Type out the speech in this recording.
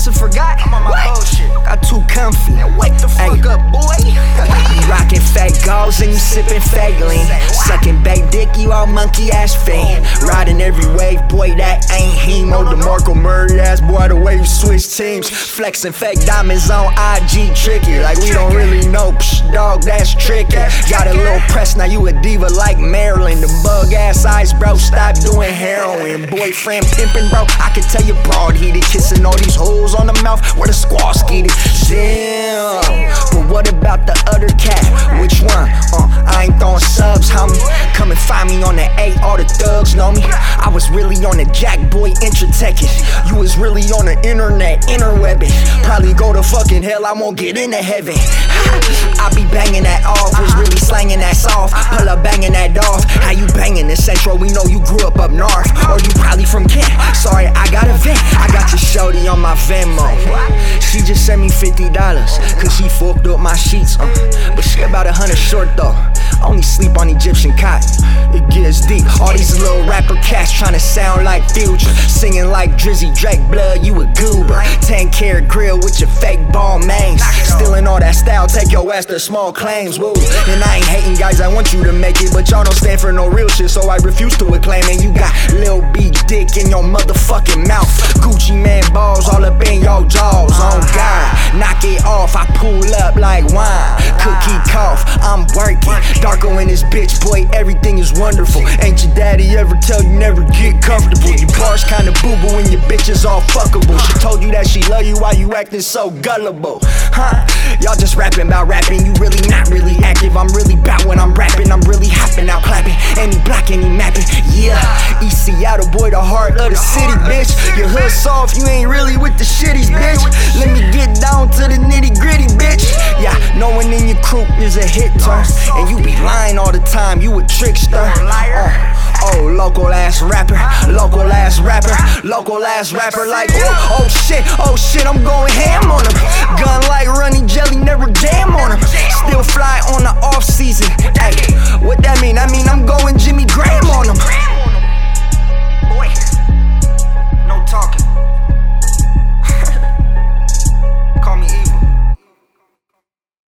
must have forgot. I'm on my What? bullshit. Got too comfy. Wake the fuck Ay. up, boy. You rockin' fat gauze and you sippin' Faglin. Sucking back dick, you all monkey ass fan. Riding every wave, boy, that ain't hemo. DeMarco Murray ass boy, the way you switch teams. Flexing fake diamonds on IG, tricky. Like we don't really know, Psh, dog, that's tricky. Got a little press, now you a diva like Marilyn. The bug ass eyes, bro, stop doing heroin. Boyfriend pimpin', bro, I can tell you broad heated. Kissing all these the mouth where the squaw skeeted. Damn, but what about the other cat? Which one? Uh, I ain't throwing subs, homie. Come and find me on the A, all the thugs know me. I was really on the Jack Boy Intratech it. You was really on the internet, interwebbing. Probably go to fucking hell, I won't get into heaven. I be banging that off, was really slanging that soft. Pull up banging that off. How you banging this central? We know you grew up up north, or you probably from Kent. Sorry, I got a vent. I got your shorty my Venmo. She just sent me fifty dollars, cause she fucked up my sheets. Uh, but she about a hundred short though. I only sleep on Egyptian cotton. It gets deep. All these little rapper cats trying to sound like Future, singing like Drizzy Drake. Blood, you a goober. Ten carat grill with your fake Balmains. Stealing all that style, take your ass to small claims. Woo. And I ain't hating guys, I want you to make it, but y'all don't stand for no real shit, so I refuse to acclaim And You got Lil B dick in your motherfucking mouth. Gucci Mane balls off. I pull up like wine. Cookie cough, I'm working. Darko in this bitch, boy, everything is wonderful. Ain't your daddy ever tell you never get comfortable? You bars kinda boo boo and your bitch is all fuckable. She told you that she love you while you acting so gullible. Huh? Y'all just rapping about rapping, Any mapping, yeah. East Seattle, boy, the heart of the city, bitch. Your hood soft, you ain't really with the shitties, bitch. Let me get down to the nitty gritty, bitch. Yeah, no one in your crew is a hit turn. And you be lying all the time, you a trickster. Uh, Oh, local ass rapper, local ass rapper, local ass rapper like ooh, oh shit, oh shit, I'm going ham on him. Gun like runny jelly, never jam on him. Still fly on the off season. Ay, what that mean? I mean I'm